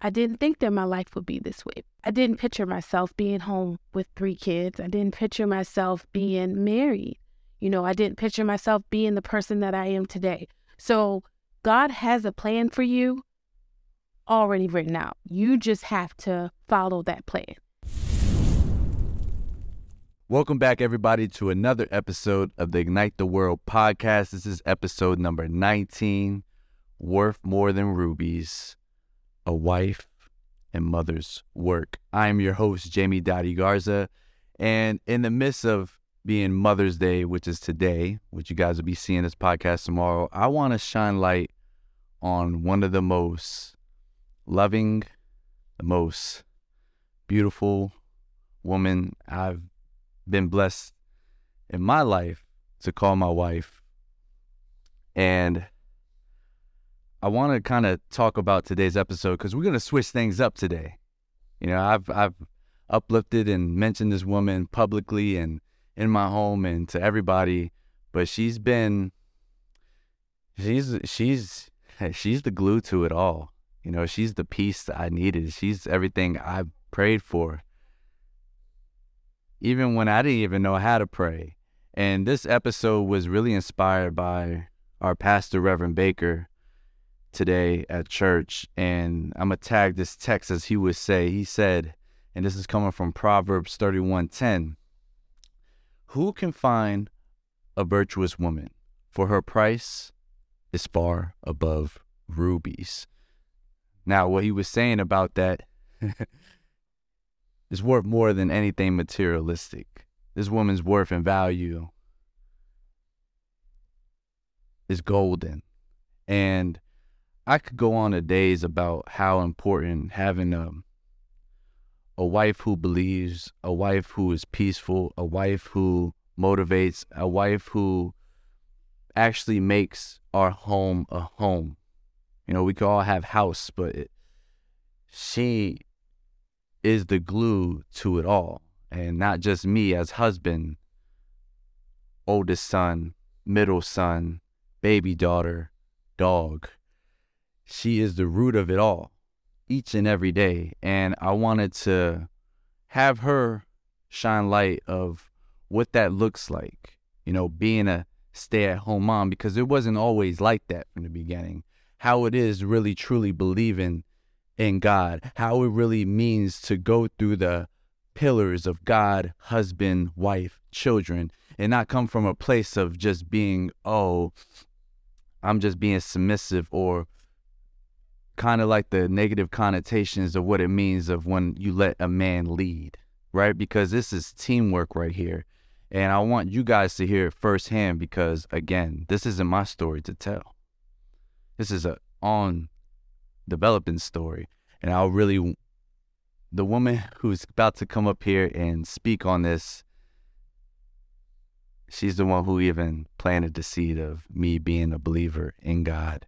I didn't think that my life would be this way. I didn't picture myself being home with three kids. I didn't picture myself mm-hmm. being married. You know, I didn't picture myself being the person that I am today. So God has a plan for you already written out. You just have to follow that plan. Welcome back, everybody, to another episode of the Ignite the World podcast. This is episode number 19 Worth More Than Rubies, a wife and mother's work. I am your host, Jamie Dottie Garza. And in the midst of being Mother's Day, which is today, which you guys will be seeing this podcast tomorrow, I want to shine light on one of the most loving, the most beautiful woman I've been blessed in my life to call my wife. And I want to kind of talk about today's episode because we're going to switch things up today. You know, I've I've uplifted and mentioned this woman publicly and in my home and to everybody, but she's been she's she's she's the glue to it all. You know, she's the piece I needed. She's everything I prayed for. Even when I didn't even know how to pray. And this episode was really inspired by our pastor, Reverend Baker, today at church. And I'm going to tag this text as he would say. He said, and this is coming from Proverbs 31:10. Who can find a virtuous woman? For her price is far above rubies. Now, what he was saying about that is worth more than anything materialistic. This woman's worth and value is golden. And I could go on a days about how important having a a wife who believes, a wife who is peaceful, a wife who motivates, a wife who actually makes our home a home. You know, we could all have house, but it, she is the glue to it all. And not just me as husband, oldest son, middle son, baby daughter, dog. She is the root of it all each and every day. And I wanted to have her shine light of what that looks like, you know, being a stay at home mom, because it wasn't always like that from the beginning. How it is really truly believing in God, how it really means to go through the pillars of God, husband, wife, children, and not come from a place of just being, oh, I'm just being submissive or kind of like the negative connotations of what it means of when you let a man lead, right? Because this is teamwork right here. And I want you guys to hear it firsthand because again, this isn't my story to tell. This is a on developing story. And I'll really, the woman who's about to come up here and speak on this, she's the one who even planted the seed of me being a believer in God.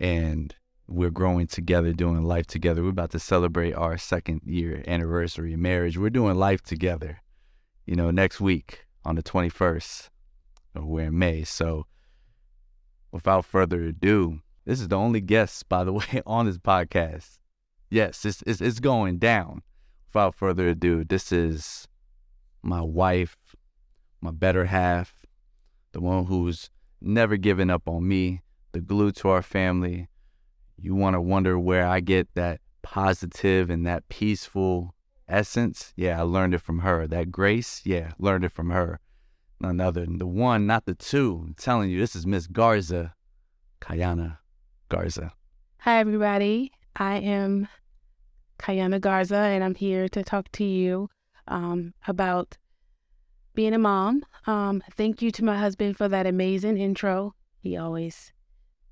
And we're growing together, doing life together. We're about to celebrate our second year anniversary of marriage. We're doing life together, you know, next week on the 21st. We're in May. So without further ado, this is the only guest, by the way, on this podcast. Yes, it's, it's, it's going down. Without further ado, this is my wife, my better half, the one who's never given up on me, the glue to our family. You want to wonder where I get that positive and that peaceful essence? Yeah, I learned it from her. That grace? Yeah, learned it from her. None other than the one, not the two. I'm telling you, this is Miss Garza, Kyanna Garza. Hi, everybody. I am Kyanna Garza, and I'm here to talk to you um, about being a mom. Um, thank you to my husband for that amazing intro. He always,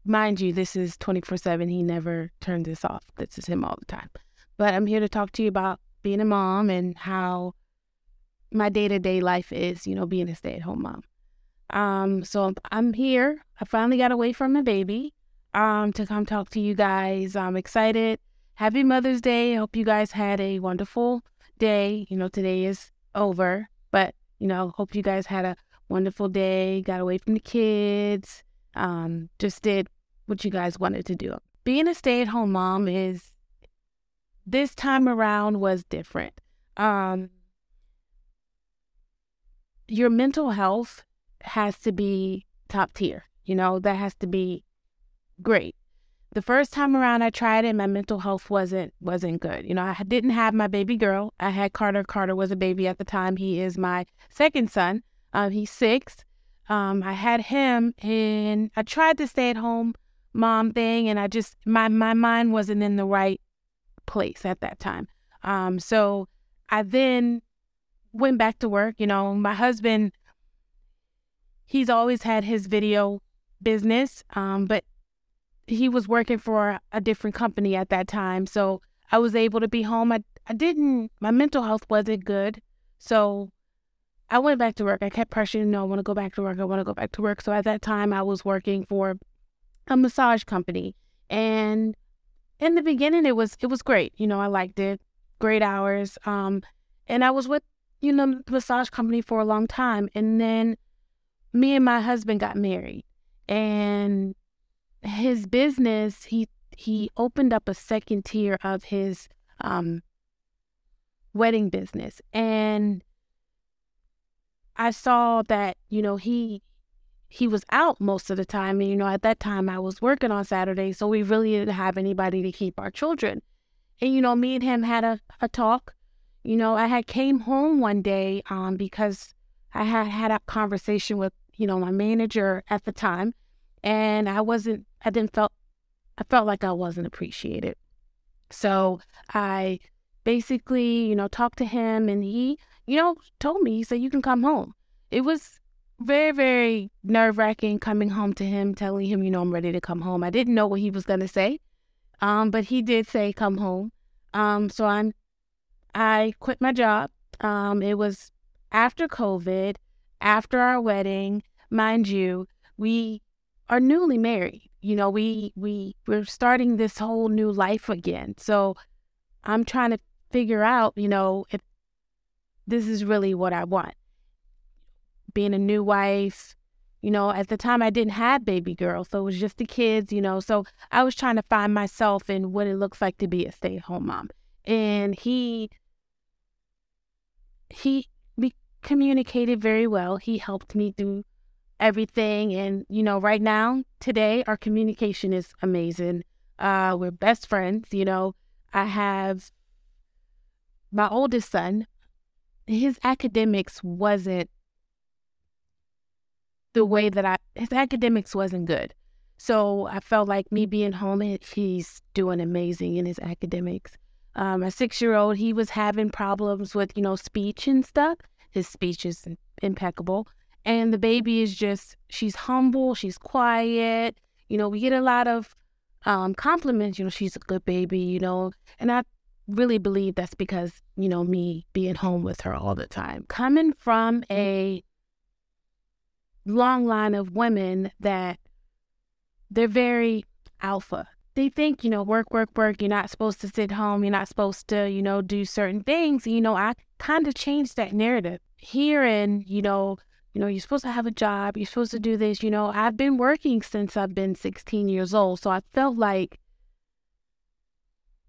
mind you, this is 24 7. He never turns this off. This is him all the time. But I'm here to talk to you about being a mom and how my day to day life is, you know, being a stay at home mom. Um, so I'm here. I finally got away from my baby um, to come talk to you guys. I'm excited. Happy Mother's Day. I hope you guys had a wonderful day. You know, today is over, but, you know, hope you guys had a wonderful day, got away from the kids, um, just did what you guys wanted to do. Being a stay at home mom is this time around was different. Um, your mental health has to be top tier. You know, that has to be great. The first time around I tried it, my mental health wasn't wasn't good. You know, I didn't have my baby girl. I had Carter. Carter was a baby at the time. He is my second son. Um, he's six. Um, I had him, and I tried to stay at home mom thing, and I just my my mind wasn't in the right place at that time. Um, so I then went back to work. You know, my husband, he's always had his video business, um, but he was working for a different company at that time. So I was able to be home. I, I didn't, my mental health wasn't good. So I went back to work. I kept pressuring, no, I want to go back to work. I want to go back to work. So at that time, I was working for a massage company. And in the beginning, it was, it was great. You know, I liked it. Great hours. Um, and I was with, you know, the massage company for a long time. And then me and my husband got married. And his business, he he opened up a second tier of his um, wedding business, and I saw that you know he he was out most of the time, and you know at that time I was working on Saturday, so we really didn't have anybody to keep our children. And you know, me and him had a, a talk. You know, I had came home one day um, because I had had a conversation with you know my manager at the time, and I wasn't I didn't felt I felt like I wasn't appreciated. So I basically, you know, talked to him and he, you know, told me, he said, you can come home. It was very, very nerve wracking coming home to him, telling him, you know, I'm ready to come home. I didn't know what he was going to say. Um, but he did say, come home. Um, so I'm, I quit my job. Um, it was after COVID, after our wedding, mind you, we are newly married. You know, we we we're starting this whole new life again. So I'm trying to figure out, you know, if this is really what I want. Being a new wife, you know, at the time I didn't have baby girl, so it was just the kids, you know. So I was trying to find myself in what it looks like to be a stay-at-home mom. And he he we communicated very well. He helped me through everything. And, you know, right now, today, our communication is amazing. Uh, we're best friends. You know, I have my oldest son, his academics wasn't the way that I, his academics wasn't good. So I felt like me being home, he's doing amazing in his academics. Um, my six year old, he was having problems with, you know, speech and stuff. His speech is impeccable. And the baby is just, she's humble, she's quiet. You know, we get a lot of um, compliments, you know, she's a good baby, you know. And I really believe that's because, you know, me being home with her all the time. Coming from mm-hmm. a long line of women that they're very alpha. They think, you know, work, work, work. You're not supposed to sit home. You're not supposed to, you know, do certain things. You know, I kind of changed that narrative. Hearing, you know, you know, you're supposed to have a job, you're supposed to do this. You know, I've been working since I've been 16 years old. So I felt like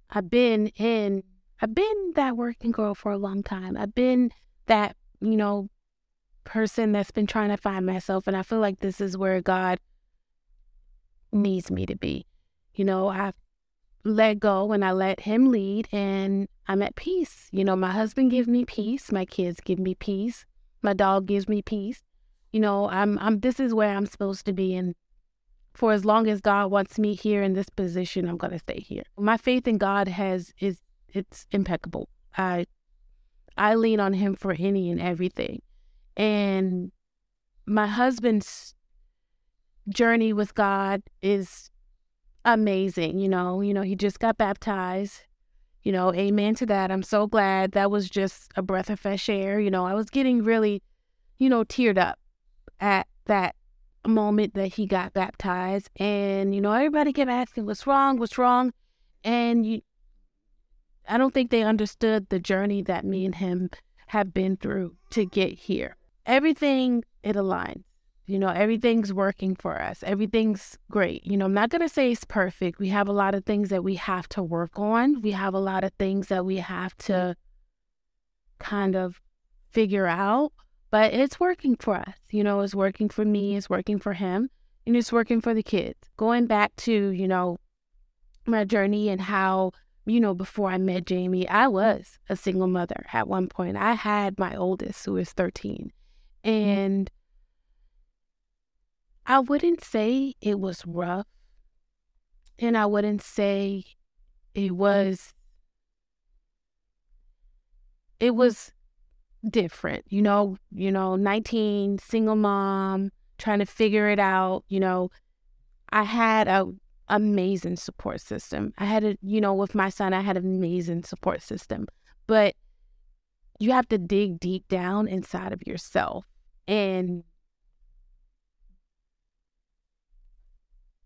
I've been in, I've been that working girl for a long time. I've been that, you know, person that's been trying to find myself. And I feel like this is where God needs me to be. You know, I've let go and I let Him lead and I'm at peace. You know, my husband gives me peace, my kids give me peace. My dog gives me peace. You know, I'm I'm this is where I'm supposed to be and for as long as God wants me here in this position, I'm going to stay here. My faith in God has is it's impeccable. I I lean on him for any and everything. And my husband's journey with God is amazing, you know. You know, he just got baptized. You know, amen to that. I'm so glad. That was just a breath of fresh air. You know, I was getting really, you know, teared up at that moment that he got baptized. And, you know, everybody kept asking, what's wrong? What's wrong? And you, I don't think they understood the journey that me and him have been through to get here. Everything, it aligns. You know, everything's working for us. Everything's great. You know, I'm not going to say it's perfect. We have a lot of things that we have to work on. We have a lot of things that we have to kind of figure out, but it's working for us. You know, it's working for me, it's working for him, and it's working for the kids. Going back to, you know, my journey and how, you know, before I met Jamie, I was a single mother at one point. I had my oldest, who was 13. Mm-hmm. And I wouldn't say it was rough. And I wouldn't say it was it mm-hmm. was different, you know, you know, 19, single mom, trying to figure it out, you know. I had a amazing support system. I had a, you know, with my son, I had an amazing support system. But you have to dig deep down inside of yourself and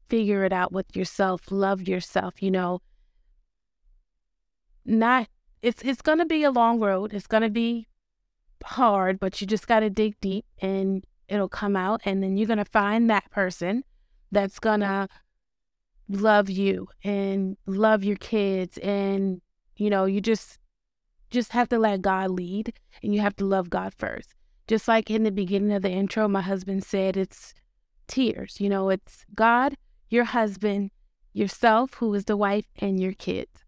figure it out with yourself, love yourself, you know. Not it's it's going to be a long road. It's going to be hard, but you just got to dig deep and it'll come out and then you're going to find that person that's going to love you and love your kids and you know, you just just have to let God lead and you have to love God first. Just like in the beginning of the intro, my husband said it's tiers. You know, it's God, your husband, yourself, who is the wife, and your kids.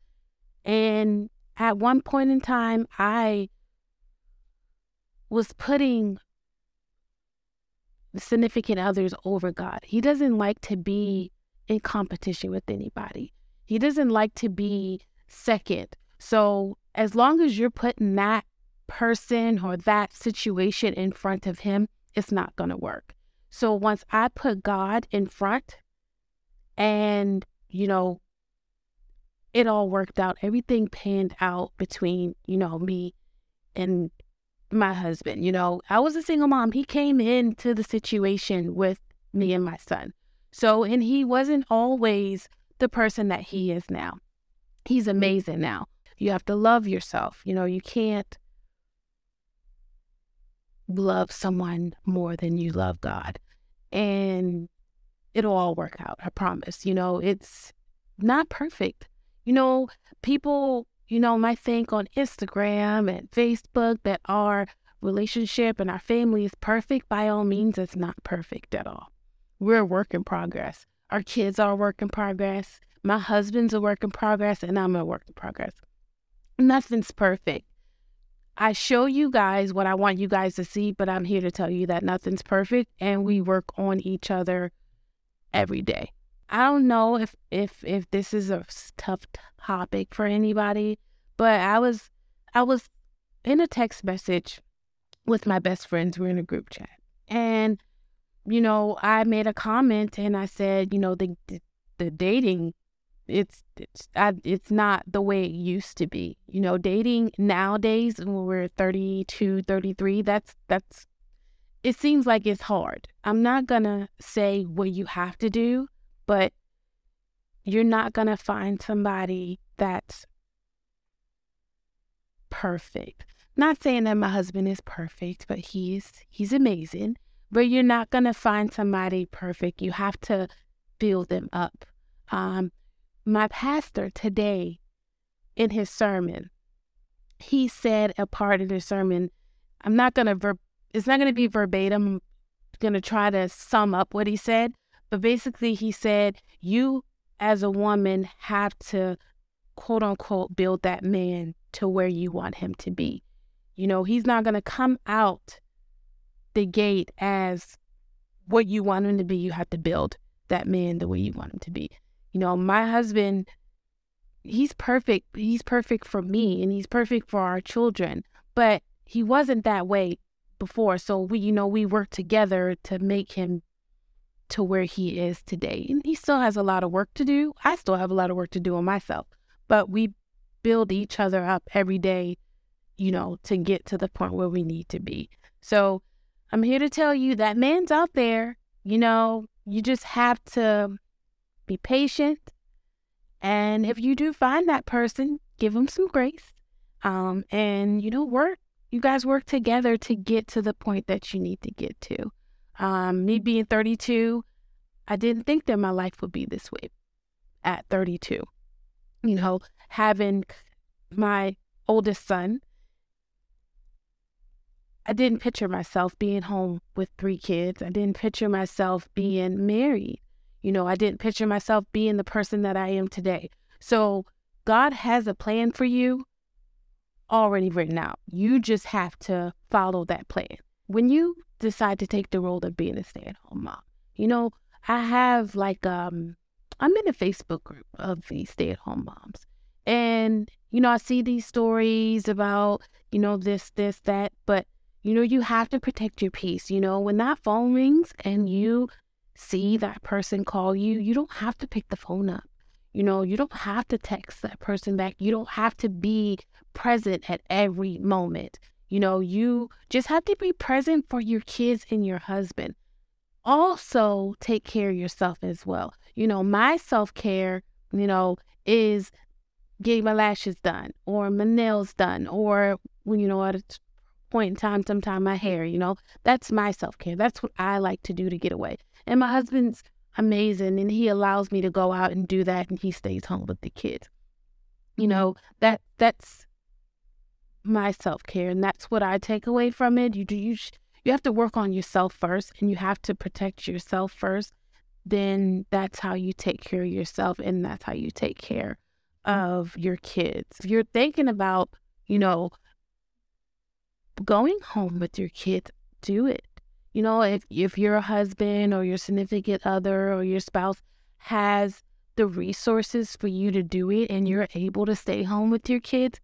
And at one point in time, I was putting significant others over God. He doesn't like to be mm-hmm. in competition with anybody. He doesn't like to be second. So as long as you're putting that person or that situation in front of him, it's not going to work. So once I put God in front and, you know, it all worked out. Everything panned out between, you know, me and my husband. You know, I was a single mom. He came into the situation with me and my son. So, and he wasn't always the person that he is now. He's amazing now. You have to love yourself. You know, you can't love someone more than you love God. And it'll all work out. I promise. You know, it's not perfect. You know, people, you know, my think on Instagram and Facebook that our relationship and our family is perfect. By all means, it's not perfect at all. We're a work in progress. Our kids are a work in progress. My husband's a work in progress, and I'm a work in progress. Nothing's perfect. I show you guys what I want you guys to see, but I'm here to tell you that nothing's perfect and we work on each other every day. I don't know if if if this is a tough topic for anybody, but I was I was in a text message with my best friends. We're in a group chat, and you know I made a comment and I said, you know the the, the dating, it's it's I, it's not the way it used to be. You know, dating nowadays when we're 32, 33, that's that's it seems like it's hard. I'm not gonna say what you have to do but you're not going to find somebody that's perfect. Not saying that my husband is perfect, but he's he's amazing. But you're not going to find somebody perfect. You have to build them up. Um, my pastor today in his sermon, he said a part of the sermon. I'm not going to ver- it's not going to be verbatim. I'm going to try to sum up what he said, but basically, he said, you as a woman have to quote unquote build that man to where you want him to be. You know, he's not going to come out the gate as what you want him to be. You have to build that man the way you want him to be. You know, my husband, he's perfect. He's perfect for me and he's perfect for our children, but he wasn't that way before. So we, you know, we worked together to make him to where he is today. And he still has a lot of work to do. I still have a lot of work to do on myself, but we build each other up every day, you know, to get to the point where we need to be. So I'm here to tell you that man's out there. You know, you just have to be patient. And if you do find that person, give them some grace. Um, and, you know, work. You guys work together to get to the point that you need to get to. Um, me being 32, I didn't think that my life would be this way at 32. You know, having my oldest son, I didn't picture myself being home with three kids. I didn't picture myself being married. You know, I didn't picture myself being the person that I am today. So, God has a plan for you already written out. You just have to follow that plan. When you decide to take the role of being a stay at home mom, you know, I have like, um, I'm in a Facebook group of these stay at home moms. And, you know, I see these stories about, you know, this, this, that, but, you know, you have to protect your peace. You know, when that phone rings and you see that person call you, you don't have to pick the phone up. You know, you don't have to text that person back. You don't have to be present at every moment. You know, you just have to be present for your kids and your husband. Also, take care of yourself as well. You know, my self care, you know, is getting my lashes done or my nails done or, when you know, at a point in time, sometime my hair, you know, that's my self care. That's what I like to do to get away. And my husband's amazing and he allows me to go out and do that and he stays home with the kids. You mm-hmm. know, that that's my self-care and that's what I take away from it. You do you you have to work on yourself first and you have to protect yourself first. Then that's how you take care of yourself and that's how you take care of your kids. If you're thinking about, you know, going home with your kids, do it. You know, if if your husband or your significant other or your spouse has the resources for you to do it and you're able to stay home with your kids,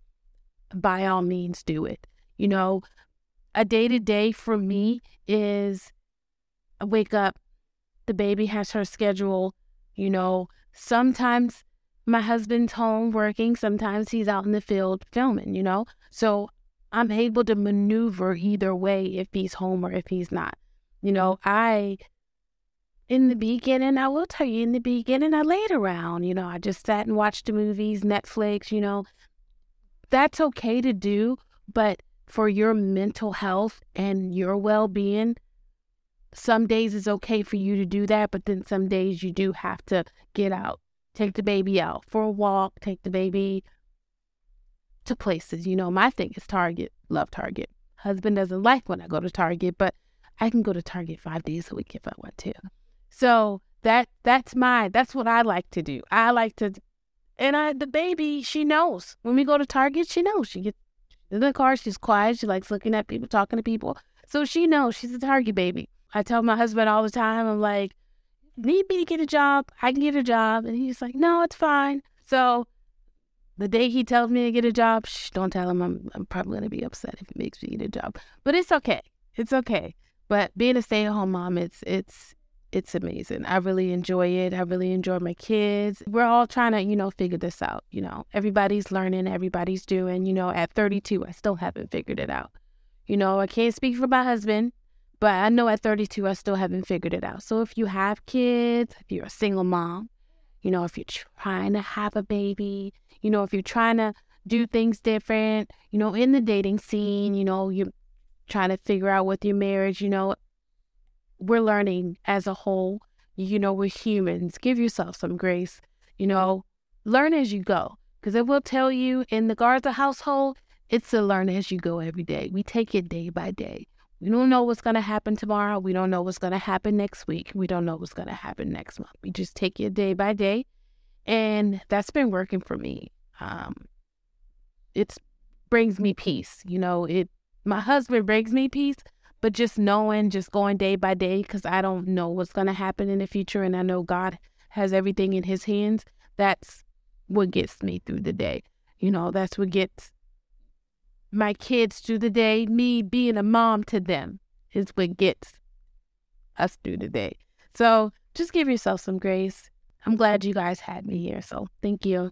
by all means do it. You know, a day to day for me is I wake up, the baby has her schedule, you know, sometimes my husband's home working, sometimes he's out in the field filming, you know. So I'm able to maneuver either way if he's home or if he's not. You know, I, in the beginning, I will tell you, in the beginning, I laid around. You know, I just sat and watched the movies, Netflix, you know. That's okay to do, but for your mental health and your well being, some days it's okay for you to do that, but then some days you do have to get out, take the baby out for a walk, take the baby to places. You know, my thing is Target. Love Target. Husband doesn't like when I go to Target, but I can go to Target five days a week if I want to. So that that's my that's what I like to do. I like to, and I the baby she knows when we go to Target she knows she gets in the car she's quiet she likes looking at people talking to people so she knows she's a Target baby. I tell my husband all the time I'm like, need me to get a job I can get a job and he's like no it's fine. So the day he tells me to get a job, shh, don't tell him I'm, I'm probably going to be upset if he makes me get a job. But it's okay. It's okay. But being a stay-at-home mom, it's it's it's amazing. I really enjoy it. I really enjoy my kids. We're all trying to, you know, figure this out. You know, everybody's learning, everybody's doing. You know, at 32, I still haven't figured it out. You know, I can't speak for my husband, but I know at 32, I still haven't figured it out. So if you have kids, if you're a single mom, you know, if you're trying to have a baby, you know, if you're trying to do things different, you know, in the dating scene, you know, you're trying to figure out with your marriage, you know, we're learning as a whole. You know, we're humans. Give yourself some grace. You know, learn as you go. Because it will tell you in the Garza household, it's a learn as you go every day. We take it day by day. We don't know what's going to happen tomorrow. We don't know what's going to happen next week. We don't know what's going to happen next month. We just take it day by day. And that's been working for me. Um, it brings me peace. You know, it, my husband brings me peace, but just knowing, just going day by day, because I don't know what's going to happen in the future. And I know God has everything in his hands. That's what gets me through the day. You know, that's what gets my kids through the day. Me being a mom to them is what gets us through the day. So just give yourself some grace. I'm glad you guys had me here. So thank you.